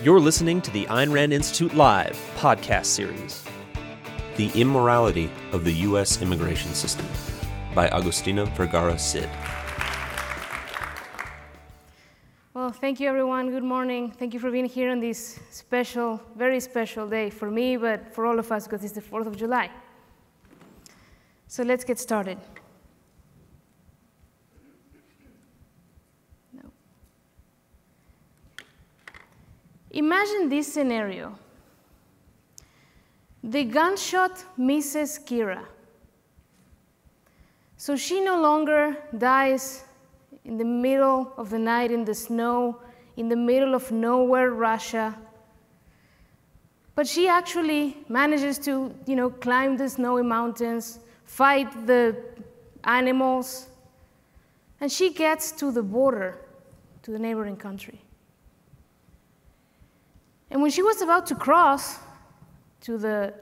You're listening to the Ayn Rand Institute Live podcast series. The Immorality of the U.S. Immigration System by Agustina Vergara Cid. Well, thank you, everyone. Good morning. Thank you for being here on this special, very special day for me, but for all of us because it's the 4th of July. So let's get started. Imagine this scenario the gunshot misses Kira. So she no longer dies in the middle of the night in the snow, in the middle of nowhere, Russia. But she actually manages to, you know, climb the snowy mountains, fight the animals, and she gets to the border, to the neighboring country. And when she was about to cross to the,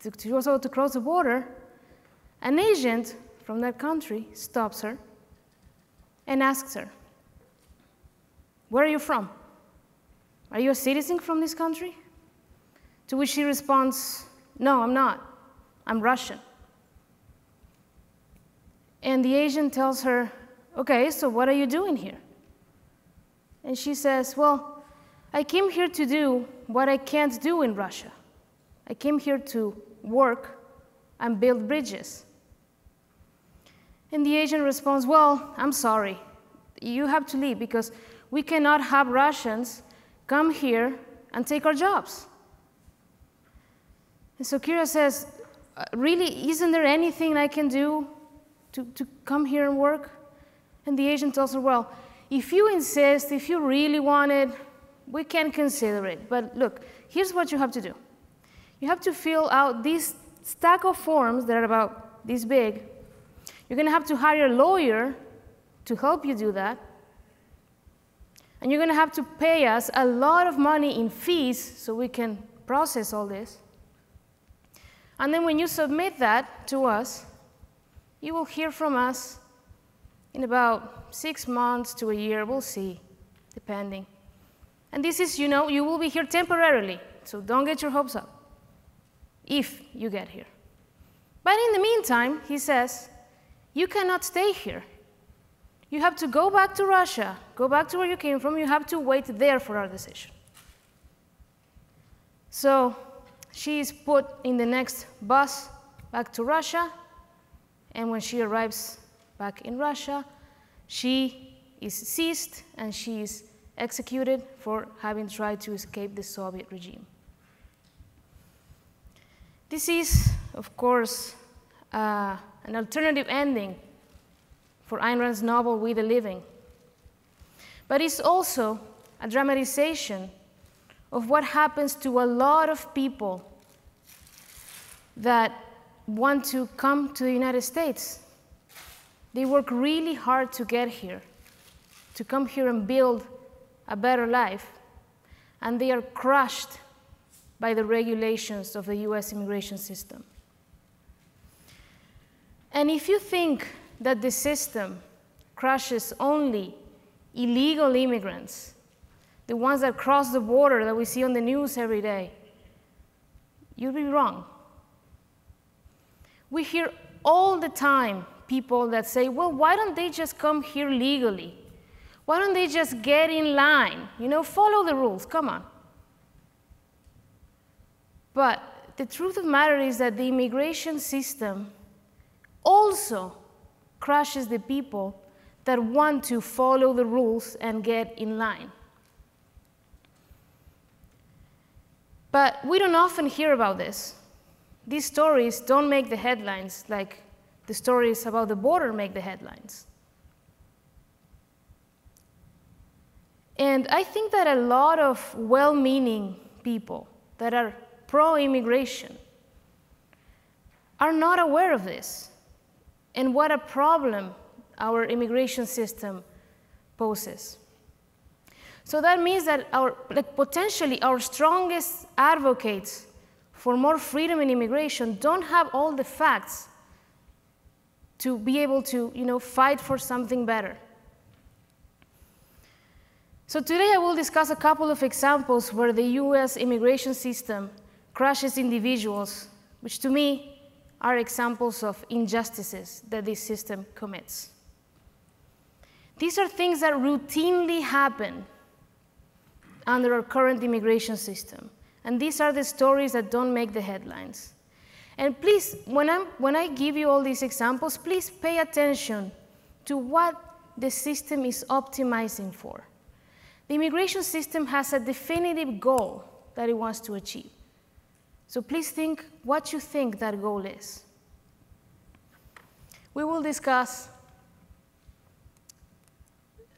to, she was about to cross the border, an agent from that country stops her and asks her, Where are you from? Are you a citizen from this country? To which she responds, No, I'm not. I'm Russian. And the agent tells her, Okay, so what are you doing here? And she says, Well, I came here to do what I can't do in Russia. I came here to work and build bridges. And the agent responds, Well, I'm sorry. You have to leave because we cannot have Russians come here and take our jobs. And so Kira says, uh, Really, isn't there anything I can do to, to come here and work? And the agent tells her, Well, if you insist, if you really want it, we can consider it. But look, here's what you have to do you have to fill out this stack of forms that are about this big. You're going to have to hire a lawyer to help you do that. And you're going to have to pay us a lot of money in fees so we can process all this. And then when you submit that to us, you will hear from us in about six months to a year. We'll see, depending. And this is, you know, you will be here temporarily, so don't get your hopes up if you get here. But in the meantime, he says, you cannot stay here. You have to go back to Russia, go back to where you came from, you have to wait there for our decision. So she is put in the next bus back to Russia, and when she arrives back in Russia, she is seized and she is executed for having tried to escape the Soviet regime. This is, of course, uh, an alternative ending for Ayn Rand's novel We the Living. But it's also a dramatization of what happens to a lot of people that want to come to the United States. They work really hard to get here, to come here and build a better life, and they are crushed by the regulations of the US immigration system. And if you think that the system crushes only illegal immigrants, the ones that cross the border that we see on the news every day, you'd be wrong. We hear all the time people that say, well, why don't they just come here legally? Why don't they just get in line? You know, follow the rules, come on. But the truth of the matter is that the immigration system also crushes the people that want to follow the rules and get in line. But we don't often hear about this. These stories don't make the headlines like the stories about the border make the headlines. And I think that a lot of well meaning people that are pro immigration are not aware of this and what a problem our immigration system poses. So that means that our, like potentially our strongest advocates for more freedom in immigration don't have all the facts to be able to you know, fight for something better. So today I will discuss a couple of examples where the US immigration system crushes individuals, which to me are examples of injustices that this system commits. These are things that routinely happen under our current immigration system. And these are the stories that don't make the headlines. And please, when, I'm, when I give you all these examples, please pay attention to what the system is optimizing for. The immigration system has a definitive goal that it wants to achieve. So please think what you think that goal is. We will discuss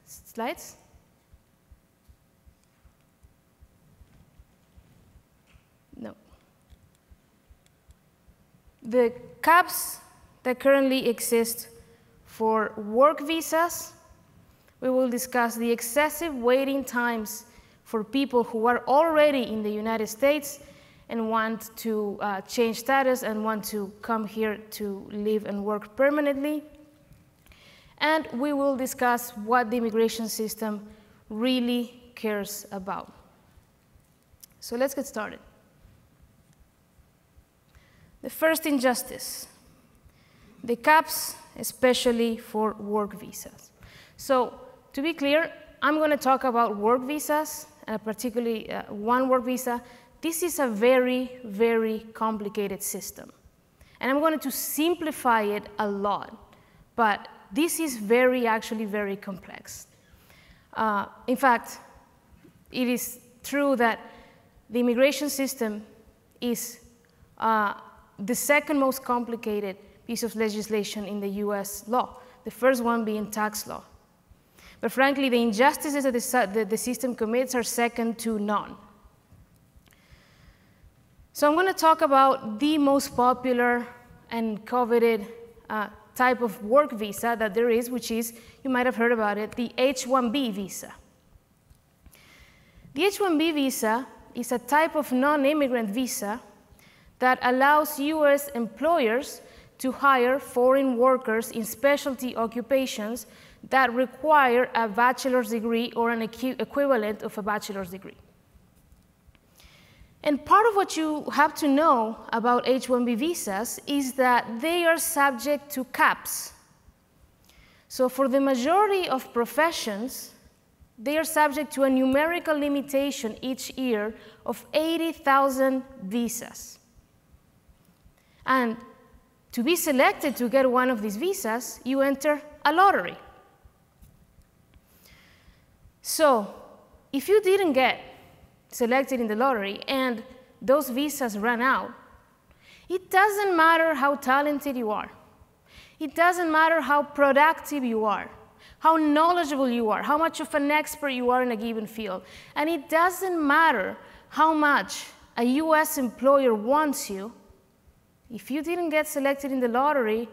slides. No. The caps that currently exist for work visas, we will discuss the excessive waiting times for people who are already in the United States and want to uh, change status and want to come here to live and work permanently. And we will discuss what the immigration system really cares about. So let's get started. The first injustice the caps, especially for work visas. So, to be clear, I'm going to talk about work visas, and particularly uh, one work visa this is a very, very complicated system. And I'm going to simplify it a lot, but this is very, actually very complex. Uh, in fact, it is true that the immigration system is uh, the second most complicated piece of legislation in the US law, the first one being tax law. But frankly, the injustices that the, the, the system commits are second to none. So I'm going to talk about the most popular and coveted uh, type of work visa that there is, which is, you might have heard about it, the H-1B visa. The H-1B visa is a type of non-immigrant visa that allows U.S. employers to hire foreign workers in specialty occupations that require a bachelor's degree or an equivalent of a bachelor's degree. And part of what you have to know about H 1B visas is that they are subject to caps. So, for the majority of professions, they are subject to a numerical limitation each year of 80,000 visas. And to be selected to get one of these visas, you enter a lottery. So, if you didn't get selected in the lottery and those visas run out, it doesn't matter how talented you are. It doesn't matter how productive you are, how knowledgeable you are, how much of an expert you are in a given field. And it doesn't matter how much a US employer wants you. If you didn't get selected in the lottery,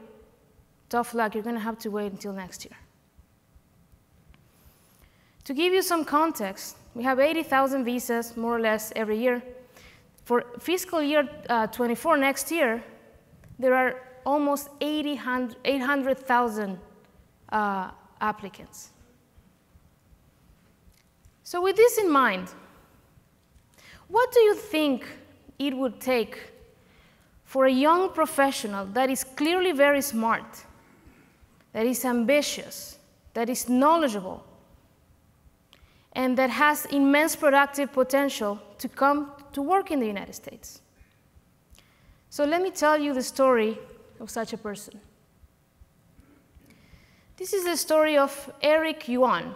tough luck, you're going to have to wait until next year. To give you some context, we have 80,000 visas, more or less, every year. For fiscal year uh, 24 next year, there are almost 800,000 uh, applicants. So, with this in mind, what do you think it would take for a young professional that is clearly very smart, that is ambitious, that is knowledgeable, and that has immense productive potential to come to work in the United States. So let me tell you the story of such a person. This is the story of Eric Yuan.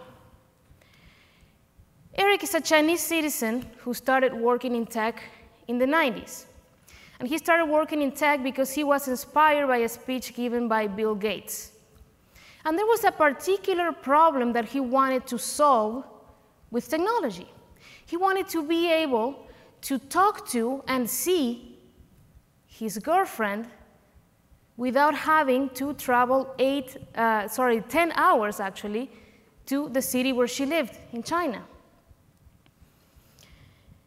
Eric is a Chinese citizen who started working in tech in the 90s. And he started working in tech because he was inspired by a speech given by Bill Gates. And there was a particular problem that he wanted to solve with technology. He wanted to be able to talk to and see his girlfriend without having to travel eight, uh, sorry, 10 hours actually to the city where she lived in China.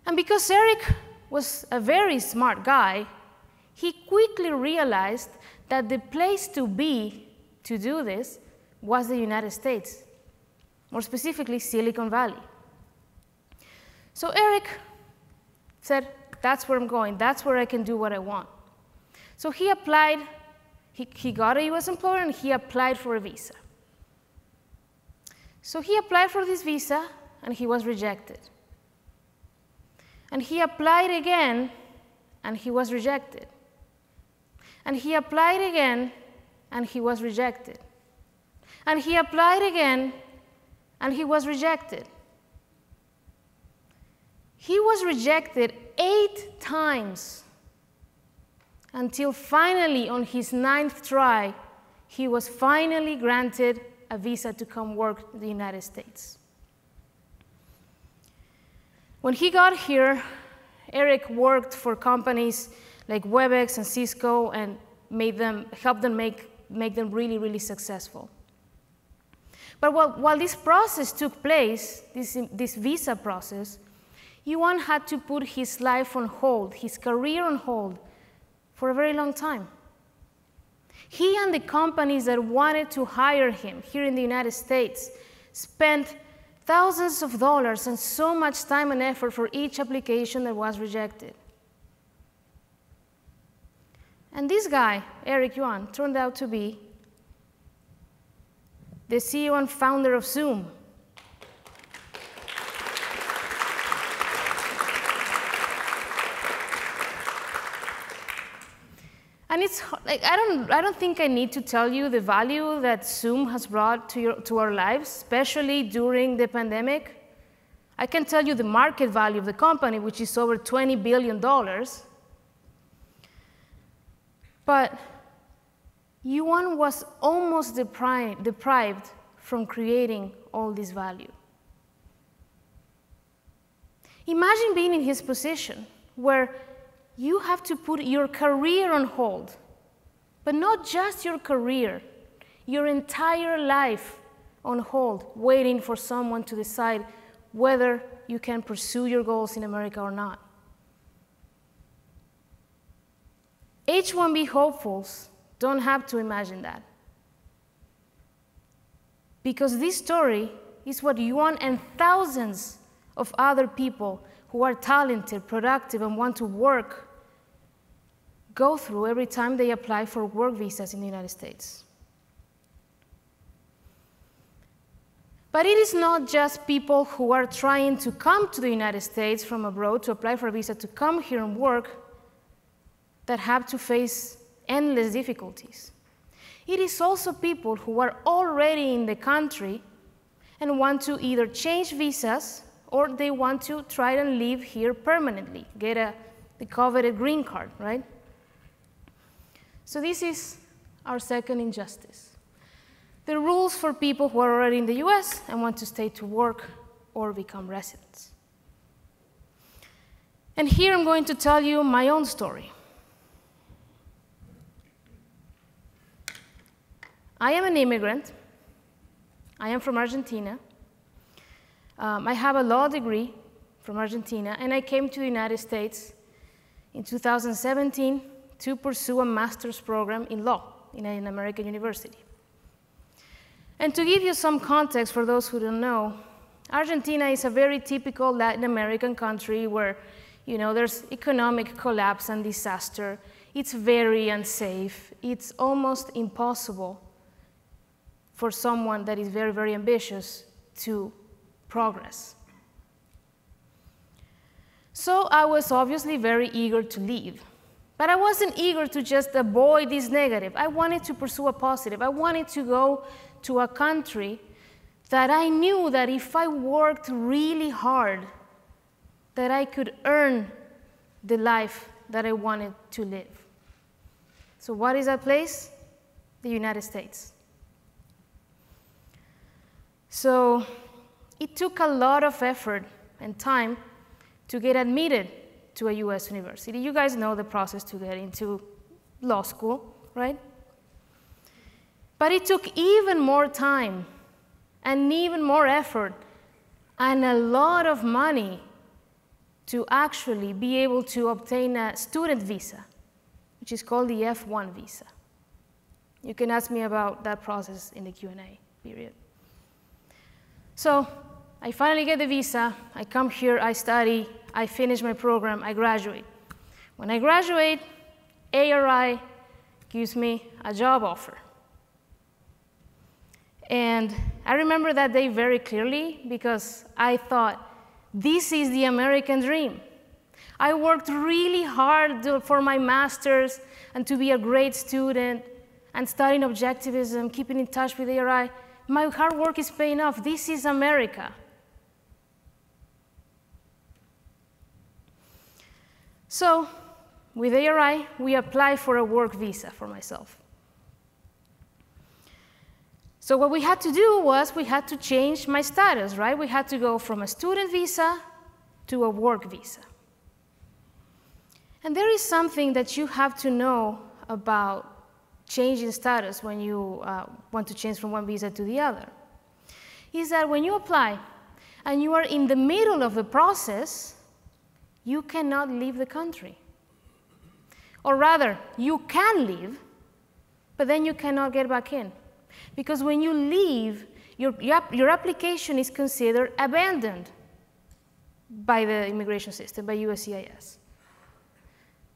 And because Eric was a very smart guy, he quickly realized that the place to be to do this was the United States, more specifically, Silicon Valley. So Eric said, That's where I'm going. That's where I can do what I want. So he applied, he, he got a US employer and he applied for a visa. So he applied for this visa and he was rejected. And he applied again and he was rejected. And he applied again and he was rejected. And he applied again and he was rejected. He was rejected eight times until finally, on his ninth try, he was finally granted a visa to come work in the United States. When he got here, Eric worked for companies like WebEx and Cisco and made them, helped them make, make them really, really successful. But while, while this process took place, this, this visa process, Yuan had to put his life on hold, his career on hold, for a very long time. He and the companies that wanted to hire him here in the United States spent thousands of dollars and so much time and effort for each application that was rejected. And this guy, Eric Yuan, turned out to be the CEO and founder of Zoom. And it's like I don't I don't think I need to tell you the value that Zoom has brought to your to our lives, especially during the pandemic. I can tell you the market value of the company, which is over 20 billion dollars. But Yuan was almost deprived, deprived from creating all this value. Imagine being in his position where you have to put your career on hold. But not just your career, your entire life on hold, waiting for someone to decide whether you can pursue your goals in America or not. H 1B hopefuls don't have to imagine that. Because this story is what Yuan and thousands of other people who are talented, productive, and want to work go through every time they apply for work visas in the United States. But it is not just people who are trying to come to the United States from abroad to apply for a visa to come here and work that have to face endless difficulties. It is also people who are already in the country and want to either change visas or they want to try and live here permanently, get a, the coveted green card, right? So this is our second injustice. The rules for people who are already in the US and want to stay to work or become residents. And here I'm going to tell you my own story. I am an immigrant. I am from Argentina. Um, I have a law degree from Argentina, and I came to the United States in 2017 to pursue a master's program in law in an American university. And to give you some context for those who don't know, Argentina is a very typical Latin American country where you know, there's economic collapse and disaster. It's very unsafe. It's almost impossible for someone that is very, very ambitious to progress. So I was obviously very eager to leave. But I wasn't eager to just avoid this negative. I wanted to pursue a positive. I wanted to go to a country that I knew that if I worked really hard, that I could earn the life that I wanted to live. So what is that place? The United States. So it took a lot of effort and time to get admitted to a US university. You guys know the process to get into law school, right? But it took even more time and even more effort and a lot of money to actually be able to obtain a student visa, which is called the F1 visa. You can ask me about that process in the Q&A period. So I finally get the visa, I come here, I study, I finish my program, I graduate. When I graduate, ARI gives me a job offer. And I remember that day very clearly because I thought, this is the American dream. I worked really hard for my master's and to be a great student and studying objectivism, keeping in touch with ARI. My hard work is paying off. This is America. So, with ARI, we apply for a work visa for myself. So what we had to do was we had to change my status, right? We had to go from a student visa to a work visa. And there is something that you have to know about changing status when you uh, want to change from one visa to the other. Is that when you apply and you are in the middle of the process, you cannot leave the country. Or rather, you can leave, but then you cannot get back in. Because when you leave, your, your application is considered abandoned by the immigration system, by USCIS.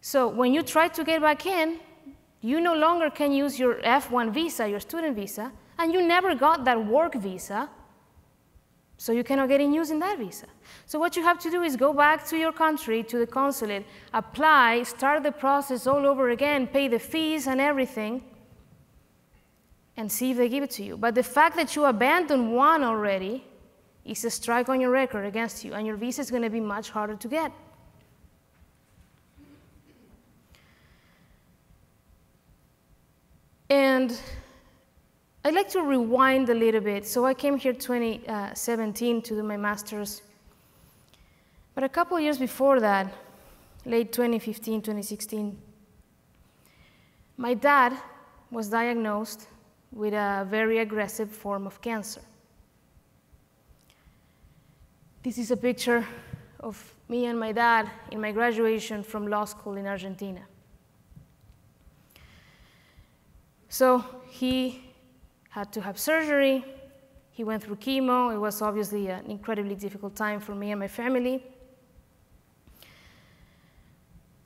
So when you try to get back in, you no longer can use your F1 visa, your student visa, and you never got that work visa, so you cannot get in using that visa. So what you have to do is go back to your country, to the consulate, apply, start the process all over again, pay the fees and everything, and see if they give it to you. But the fact that you abandoned one already is a strike on your record against you, and your visa is going to be much harder to get. And I'd like to rewind a little bit. So I came here 2017 to do my master's. But a couple years before that, late 2015, 2016, my dad was diagnosed with a very aggressive form of cancer. This is a picture of me and my dad in my graduation from law school in Argentina. So he had to have surgery. He went through chemo. It was obviously an incredibly difficult time for me and my family.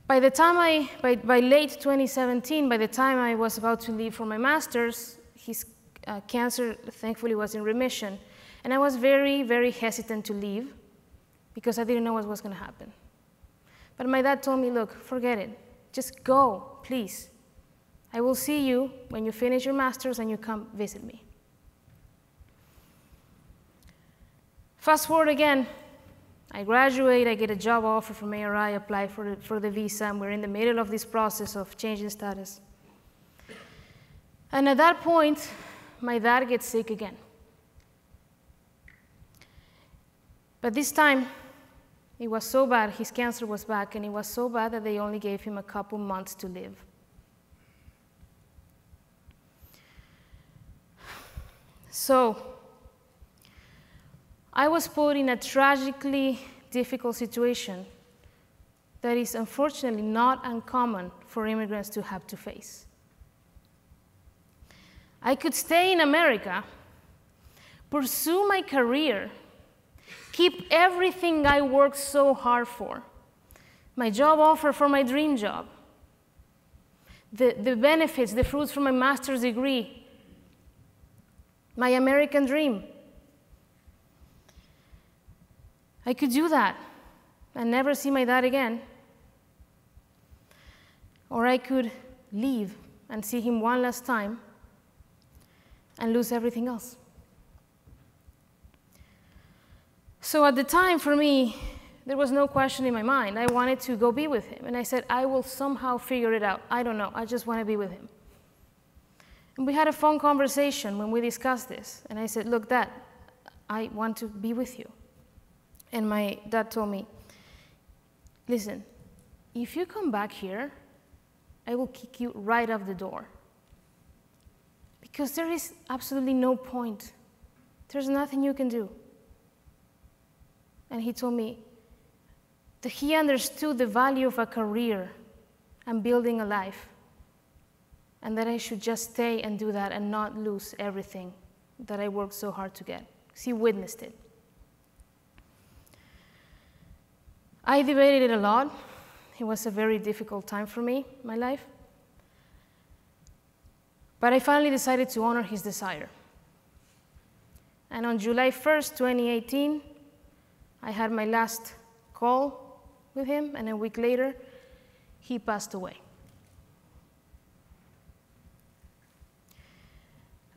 By the time I, by, by late 2017, by the time I was about to leave for my master's, his uh, cancer thankfully was in remission. And I was very, very hesitant to leave because I didn't know what was going to happen. But my dad told me, look, forget it. Just go, please. I will see you when you finish your master's and you come visit me. Fast forward again, I graduate, I get a job offer from ARI, apply for the, for the visa, and we're in the middle of this process of changing status. And at that point, my dad gets sick again. But this time, it was so bad, his cancer was back, and it was so bad that they only gave him a couple months to live. So, I was put in a tragically difficult situation that is unfortunately not uncommon for immigrants to have to face. I could stay in America, pursue my career, keep everything I worked so hard for my job offer for my dream job, the, the benefits, the fruits from my master's degree, my American dream. I could do that and never see my dad again. Or I could leave and see him one last time and lose everything else. So at the time, for me, there was no question in my mind. I wanted to go be with him. And I said, I will somehow figure it out. I don't know. I just want to be with him. And we had a phone conversation when we discussed this. And I said, Look, Dad, I want to be with you. And my dad told me, Listen, if you come back here, I will kick you right off the door. Because there is absolutely no point. There's nothing you can do. And he told me that he understood the value of a career and building a life, and that I should just stay and do that and not lose everything that I worked so hard to get. Because he witnessed it. I debated it a lot. It was a very difficult time for me, my life. But I finally decided to honor his desire. And on July 1st, 2018, I had my last call with him, and a week later, he passed away.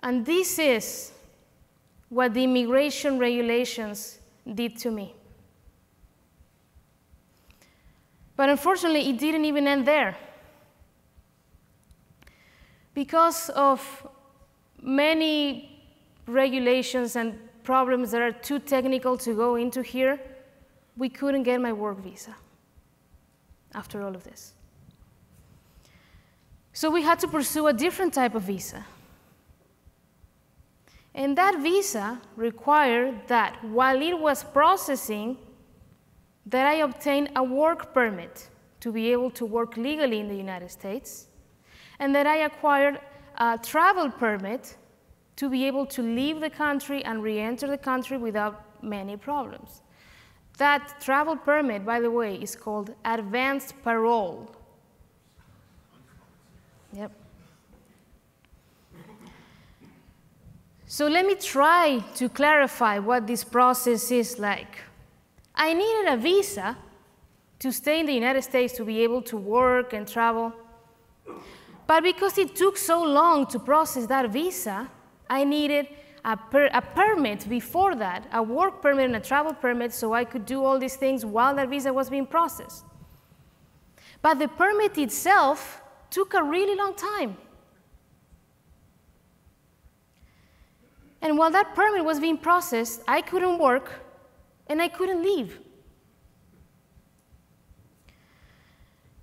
And this is what the immigration regulations did to me. But unfortunately, it didn't even end there. Because of many regulations and problems that are too technical to go into here, we couldn't get my work visa after all of this. So we had to pursue a different type of visa. And that visa required that while it was processing, that I obtain a work permit to be able to work legally in the United States, and that I acquired a travel permit to be able to leave the country and re enter the country without many problems. That travel permit, by the way, is called advanced parole. Yep. So let me try to clarify what this process is like. I needed a visa to stay in the United States to be able to work and travel. But because it took so long to process that visa, I needed a, per, a, permit before that, a work permit and a travel permit, so I could do all these things while that visa was being processed. But the permit itself took a really long time. And while that permit was being processed, I couldn't work and I couldn't leave.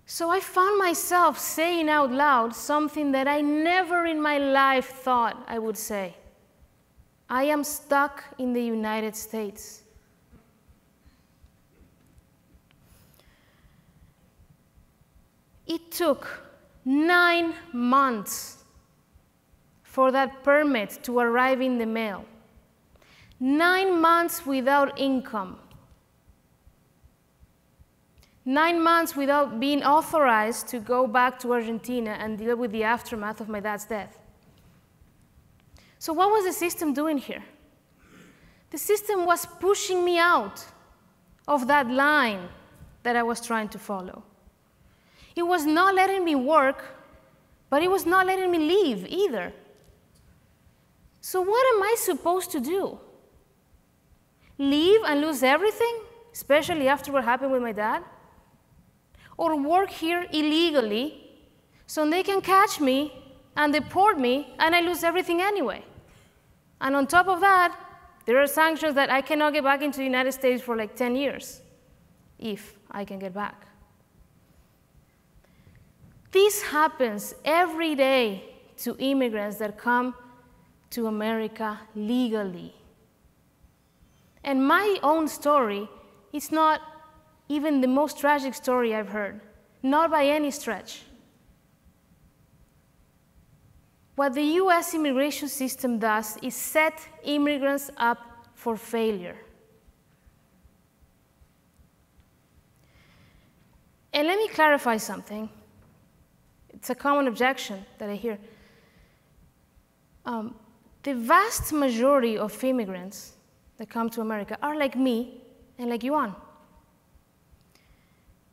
So I found myself saying out loud something that I never in my life thought I would say. I am stuck in the United States. It took nine months for that permit to arrive in the mail. Nine months without income. Nine months without being authorized to go back to Argentina and deal with the aftermath of my dad's death. So, what was the system doing here? The system was pushing me out of that line that I was trying to follow. It was not letting me work, but it was not letting me leave either. So, what am I supposed to do? leave and lose everything, especially after what happened with my dad? Or work here illegally so they can catch me and deport me and I lose everything anyway? And on top of that, there are sanctions that I cannot get back into the United States for like 10 years, if I can get back. This happens every day to immigrants that come to America legally. And my own story is not even the most tragic story I've heard, not by any stretch. What the US immigration system does is set immigrants up for failure. And let me clarify something. It's a common objection that I hear. Um, the vast majority of immigrants that come to America are like me and like you. Yuan.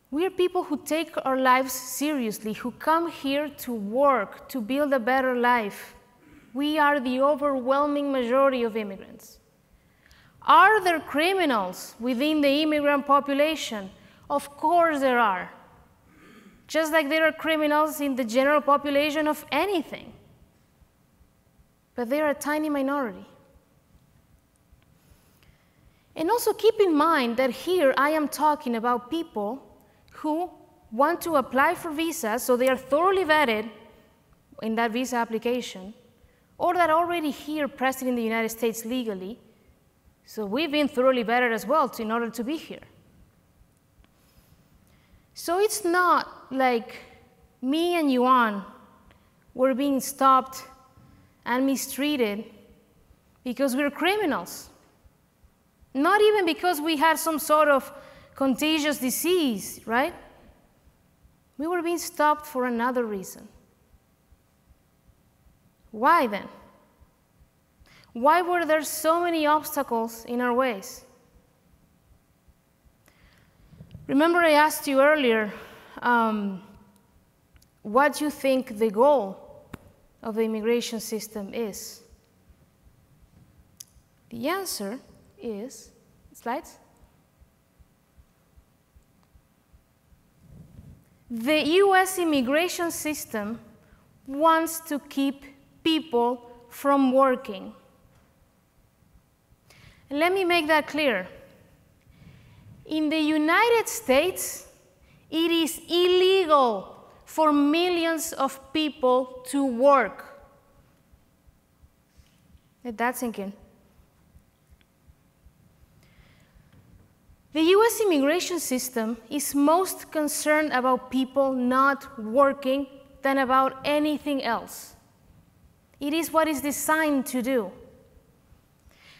We are people who take our lives seriously, who come here to work, to build a better life. We are the overwhelming majority of immigrants. Are there criminals within the immigrant population? Of course there are. Just like there are criminals in the general population of anything. But they are a tiny minority. And also keep in mind that here I am talking about people who want to apply for visas, so they are thoroughly vetted in that visa application, or that are already here present in the United States legally. So we've been thoroughly vetted as well to, in order to be here. So it's not like me and Yuan were being stopped and mistreated because we're criminals. Not even because we had some sort of contagious disease, right? We were being stopped for another reason. Why then? Why were there so many obstacles in our ways? Remember, I asked you earlier um, what you think the goal of the immigration system is. The answer is slides. The US immigration system wants to keep people from working. Let me make that clear. In the United States, it is illegal for millions of people to work. Let that sink in. The US immigration system is most concerned about people not working than about anything else. It is what is designed to do.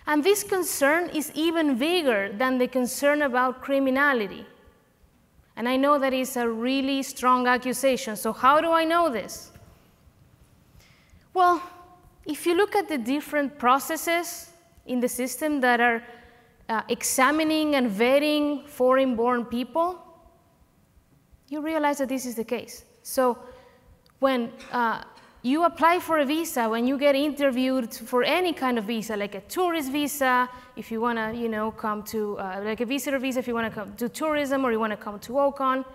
And this concern is even bigger than the concern about criminality. And I know that is a really strong accusation. So, how do I know this? Well, if you look at the different processes in the system that are uh, examining and vetting foreign born people, you realize that this is the case. So, when uh, you apply for a visa, when you get interviewed for any kind of visa, like a tourist visa, if you want to, you know, come to, uh, like a visitor visa, if you want to come to tourism or you want to come to OCON,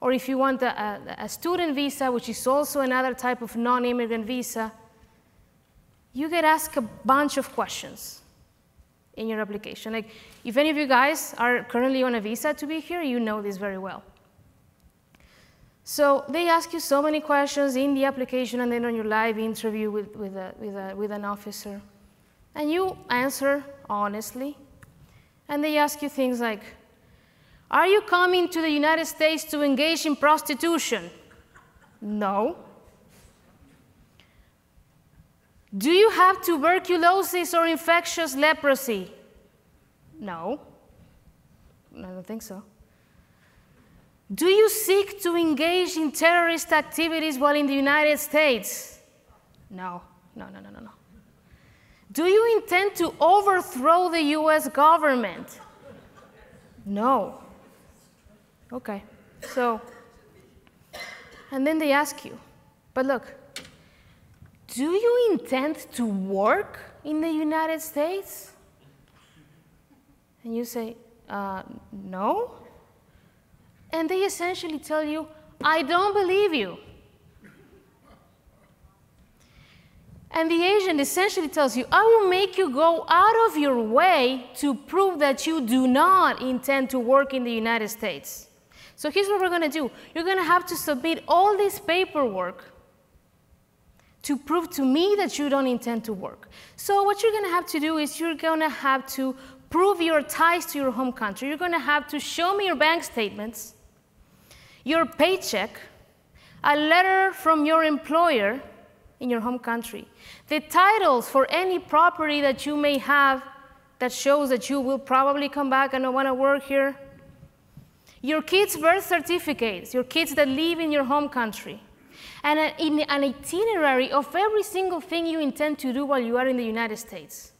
or if you want a, a, student visa, which is also another type of non-immigrant visa, you get asked a bunch of questions in your application. Like, if any of you guys are currently on a visa to be here, you know this very well. So they ask you so many questions in the application and then on your live interview with, with, a, with, a, with an officer. And you answer honestly. And they ask you things like, are you coming to the United States to engage in prostitution? No. Do you have tuberculosis or infectious leprosy? No. I don't think so. Do you seek to engage in terrorist activities while in the United States? No, no, no, no, no, no. Do you intend to overthrow the US government? No. Okay, so, and then they ask you, but look, do you intend to work in the United States? And you say, uh, no and they essentially tell you, I don't believe you. And the agent essentially tells you, I will make you go out of your way to prove that you do not intend to work in the United States. So here's what we're going to do you're going to have to submit all this paperwork to prove to me that you don't intend to work. So, what you're going to have to do is you're going to have to prove your ties to your home country. You're going to have to show me your bank statements your paycheck, a letter from your employer in your home country, the titles for any property that you may have that shows that you will probably come back and want to work here, your kids' birth certificates, your kids that live in your home country, and an, itinerary of every single thing you intend to do while you are in the United States.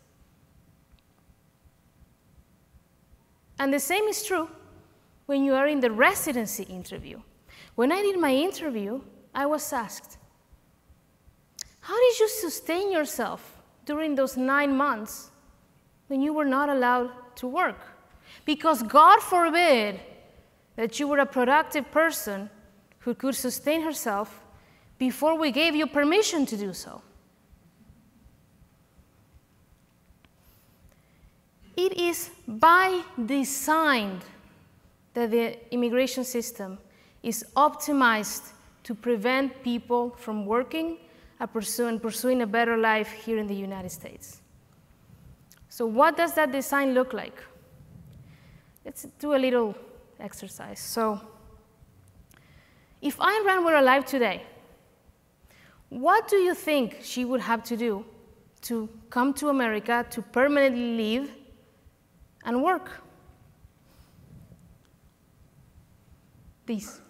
And the same is true when you are in the residency interview. When I did my interview, I was asked, How did you sustain yourself during those nine months when you were not allowed to work? Because God forbid that you were a productive person who could sustain herself before we gave you permission to do so. It is by design that the immigration system is optimized to prevent people from working and pursuing, a better life here in the United States. So, what does that design look like? Let's do a little exercise. So, if Ayn Rand were alive today, what do you think she would have to do to come to America to permanently live and work? These.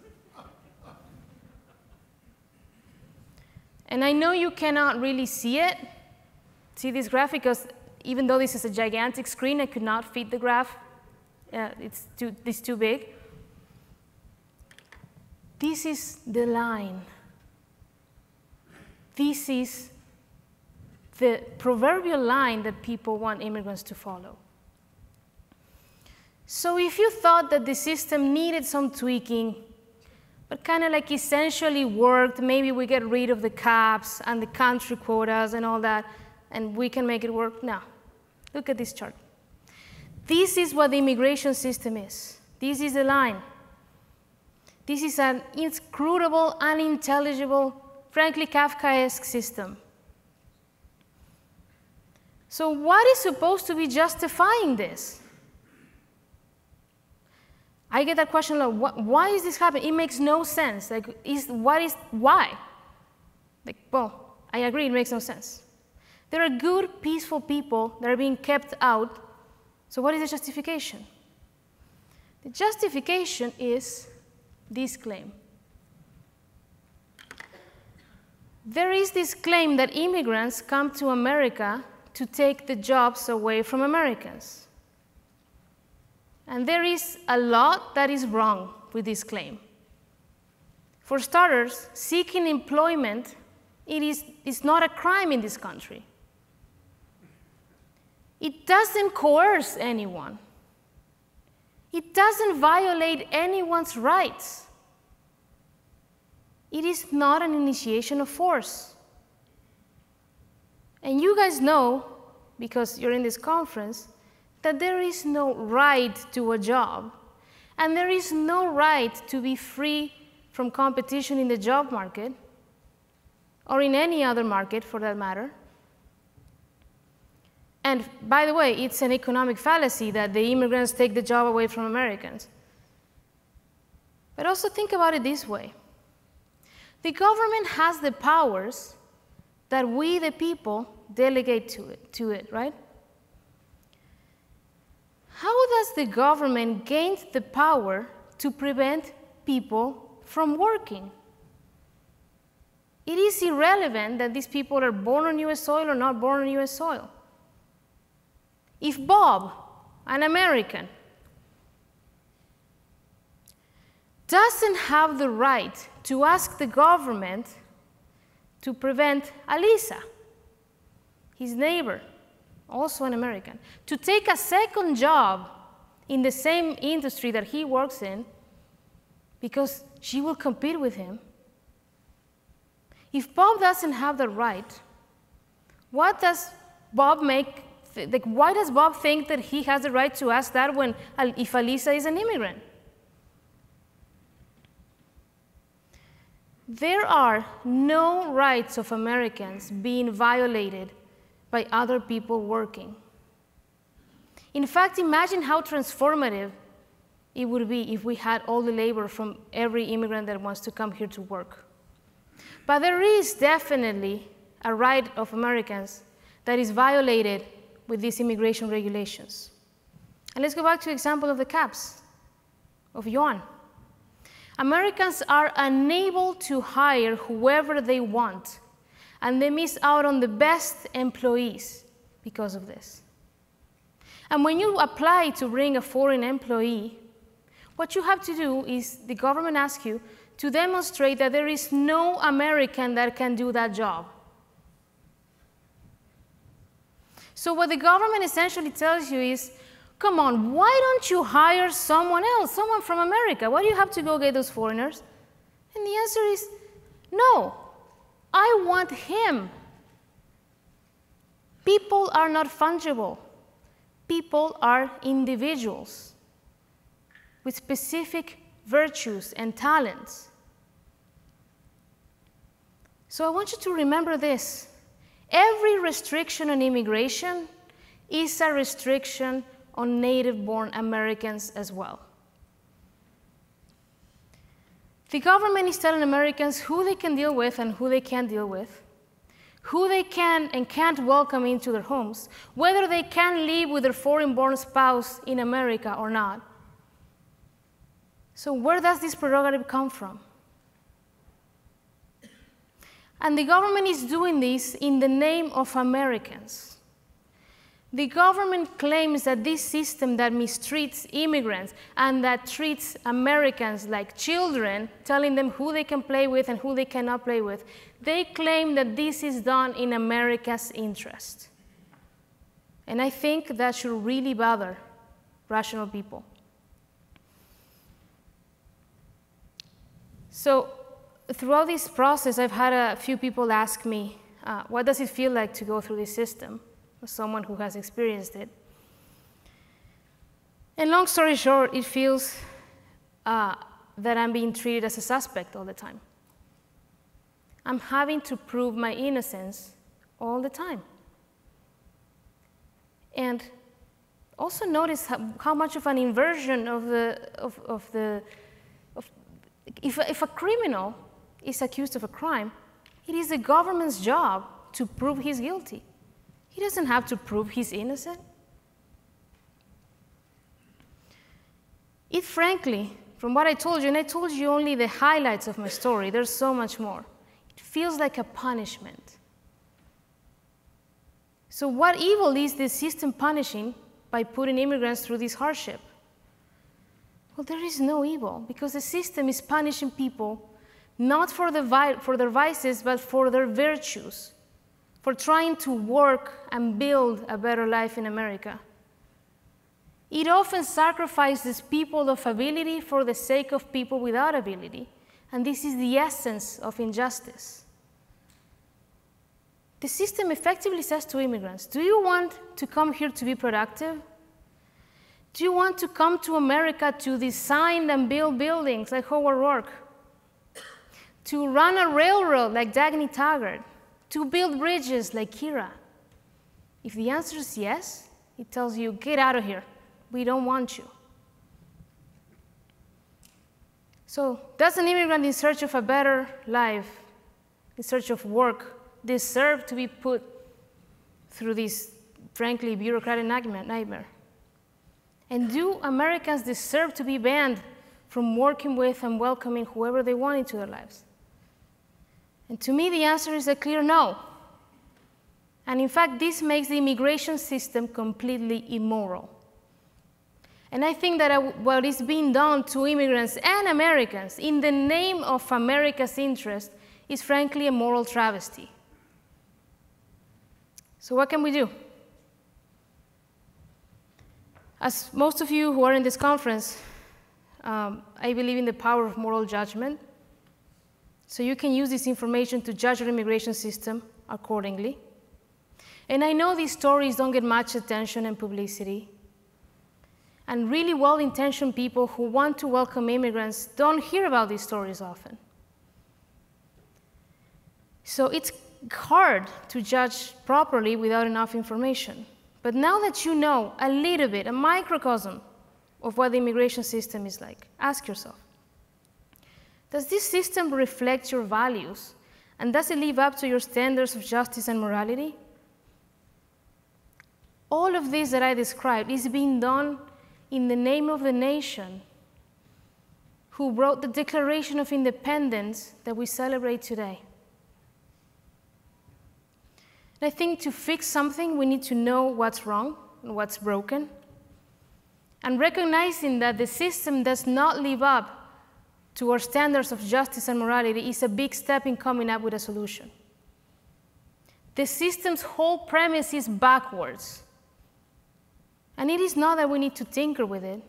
And I know you cannot really see it, see this graph, because even though this is a gigantic screen, I could not fit the graph. Uh, it's, too, it's too big. This is the line. This is the proverbial line that people want immigrants to follow. So if you thought that the system needed some tweaking, but kind of like essentially worked, maybe we get rid of the caps and the country quotas and all that, and we can make it work. No. Look at this chart. This is what the immigration system is. This is the line. This is an inscrutable, unintelligible, frankly Kafkaesque system. So, what is supposed to be justifying this? I get that question a lot. Why is this happening? It makes no sense. Like, is, what is, why? Like, well, I agree, it makes no sense. There are good, peaceful people that are being kept out. So, what is the justification? The justification is this claim. There is this claim that immigrants come to America to take the jobs away from Americans. And there is a lot that is wrong with this claim. For starters, seeking employment it is, is not a crime in this country. It doesn't coerce anyone. It doesn't violate anyone's rights. It is not an initiation of force. And you guys know, because you're in this conference, that there is no right to a job. And there is no right to be free from competition in the job market, or in any other market for that matter. And by the way, it's an economic fallacy that the immigrants take the job away from Americans. But also think about it this way the government has the powers that we, the people, delegate to it, to it, right? How does the government gain the power to prevent people from working? It is irrelevant that these people are born on US soil or not born on US soil. If Bob, an American, doesn't have the right to ask the government to prevent Alisa, his neighbor, also an American, to take a second job in the same industry that he works in because she will compete with him. If Bob doesn't have the right, what does Bob make? Like, why does Bob think that he has the right to ask that when if Alisa is an immigrant? There are no rights of Americans being violated by other people working. In fact, imagine how transformative it would be if we had all the labor from every immigrant that wants to come here to work. But there is definitely a right of Americans that is violated with these immigration regulations. And let's go back to the example of the caps of Yuan. Americans are unable to hire whoever they want, and they miss out on the best employees because of this. And when you apply to bring a foreign employee, what you have to do is the government asks you to demonstrate that there is no American that can do that job. So, what the government essentially tells you is Come on, why don't you hire someone else, someone from America? Why do you have to go get those foreigners? And the answer is no, I want him. People are not fungible, people are individuals with specific virtues and talents. So I want you to remember this every restriction on immigration is a restriction on native born Americans as well. The government is telling Americans who they can deal with and who they can't deal with, who they can and can't welcome into their homes, whether they can live with their foreign born spouse in America or not. So, where does this prerogative come from? And the government is doing this in the name of Americans. The government claims that this system that mistreats immigrants and that treats Americans like children, telling them who they can play with and who they cannot play with, they claim that this is done in America's interest. And I think that should really bother rational people. So, throughout this process, I've had a few people ask me, uh, what does it feel like to go through this system? As someone who has experienced it. And long story short, it feels uh, that I'm being treated as a suspect all the time. I'm having to prove my innocence all the time. And also notice how, how much of an inversion of the, of, of the if, if a criminal is accused of a crime, it is the government's job to prove he's guilty. He doesn't have to prove he's innocent. It frankly, from what I told you, and I told you only the highlights of my story, there's so much more. It feels like a punishment. So, what evil is this system punishing by putting immigrants through this hardship? Well, there is no evil because the system is punishing people not for, the for their vices, but for their virtues, for trying to work and build a better life in America. It often sacrifices people of ability for the sake of people without ability, and this is the essence of injustice. The system effectively says to immigrants Do you want to come here to be productive? Do you want to come to America to design and build buildings like Howard Roark? To run a railroad like Dagny Taggart? To build bridges like Kira? If the answer is yes, it tells you, get out of here. We don't want you. So, does an immigrant in search of a better life, in search of work, deserve to be put through this, frankly, bureaucratic nightmare? And do Americans deserve to be banned from working with and welcoming whoever they want into their lives? And to me, the answer is a clear no. And in fact, this makes the immigration system completely immoral. And I think that what is being done to immigrants and Americans in the name of America's interest is frankly a moral travesty. So, what can we do? As most of you who are in this conference, um, I believe in the power of moral judgment. So you can use this information to judge your immigration system accordingly. And I know these stories don't get much attention and publicity. And really well intentioned people who want to welcome immigrants don't hear about these stories often. So it's hard to judge properly without enough information. But now that you know a little bit, a microcosm of what the immigration system is like, ask yourself Does this system reflect your values? And does it live up to your standards of justice and morality? All of this that I described is being done in the name of the nation who wrote the Declaration of Independence that we celebrate today. I think to fix something, we need to know what's wrong and what's broken. And recognizing that the system does not live up to our standards of justice and morality is a big step in coming up with a solution. The system's whole premise is backwards. And it is not that we need to tinker with it.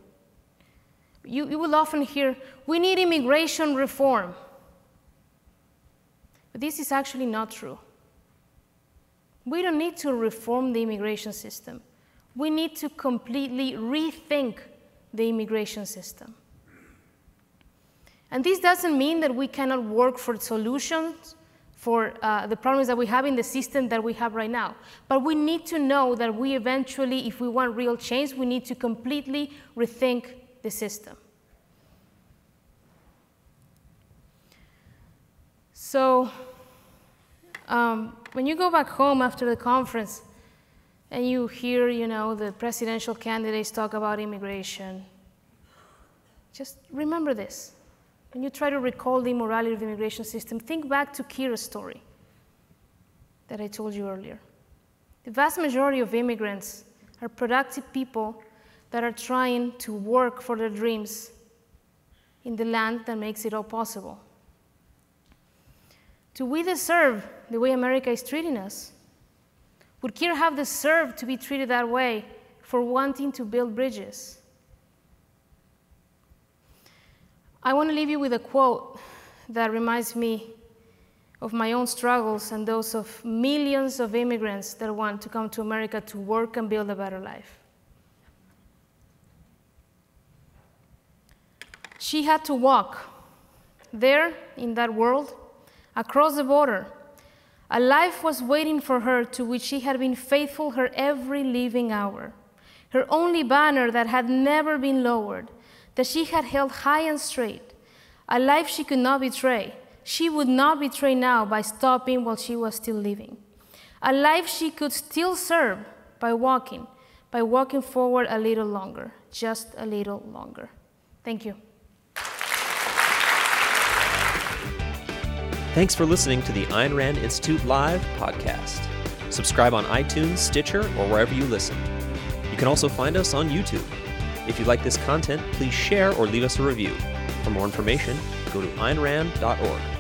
You, you will often hear, we need immigration reform. But this is actually not true. We don't need to reform the immigration system. We need to completely rethink the immigration system. And this doesn't mean that we cannot work for solutions for uh, the problems that we have in the system that we have right now. But we need to know that we eventually, if we want real change, we need to completely rethink the system. So, um, when you go back home after the conference and you hear, you know, the presidential candidates talk about immigration, Just remember this. When you try to recall the immorality of the immigration system, think back to Kira's story that I told you earlier. The vast majority of immigrants are productive people that are trying to work for their dreams in the land that makes it all possible. Do we deserve the way America is treating us? Would Kira have deserved to be treated that way for wanting to build bridges? I want to leave you with a quote that reminds me of my own struggles and those of millions of immigrants that want to come to America to work and build a better life. She had to walk there in that world, across the border. A life was waiting for her to which she had been faithful her every living hour. Her only banner that had never been lowered, that she had held high and straight. A life she could not betray. She would not betray now by stopping while she was still living. A life she could still serve by walking, by walking forward a little longer, just a little longer. Thank you. Thanks for listening to the Ayn Rand Institute Live podcast. Subscribe on iTunes, Stitcher, or wherever you listen. You can also find us on YouTube. If you like this content, please share or leave us a review. For more information, go to aynrand.org.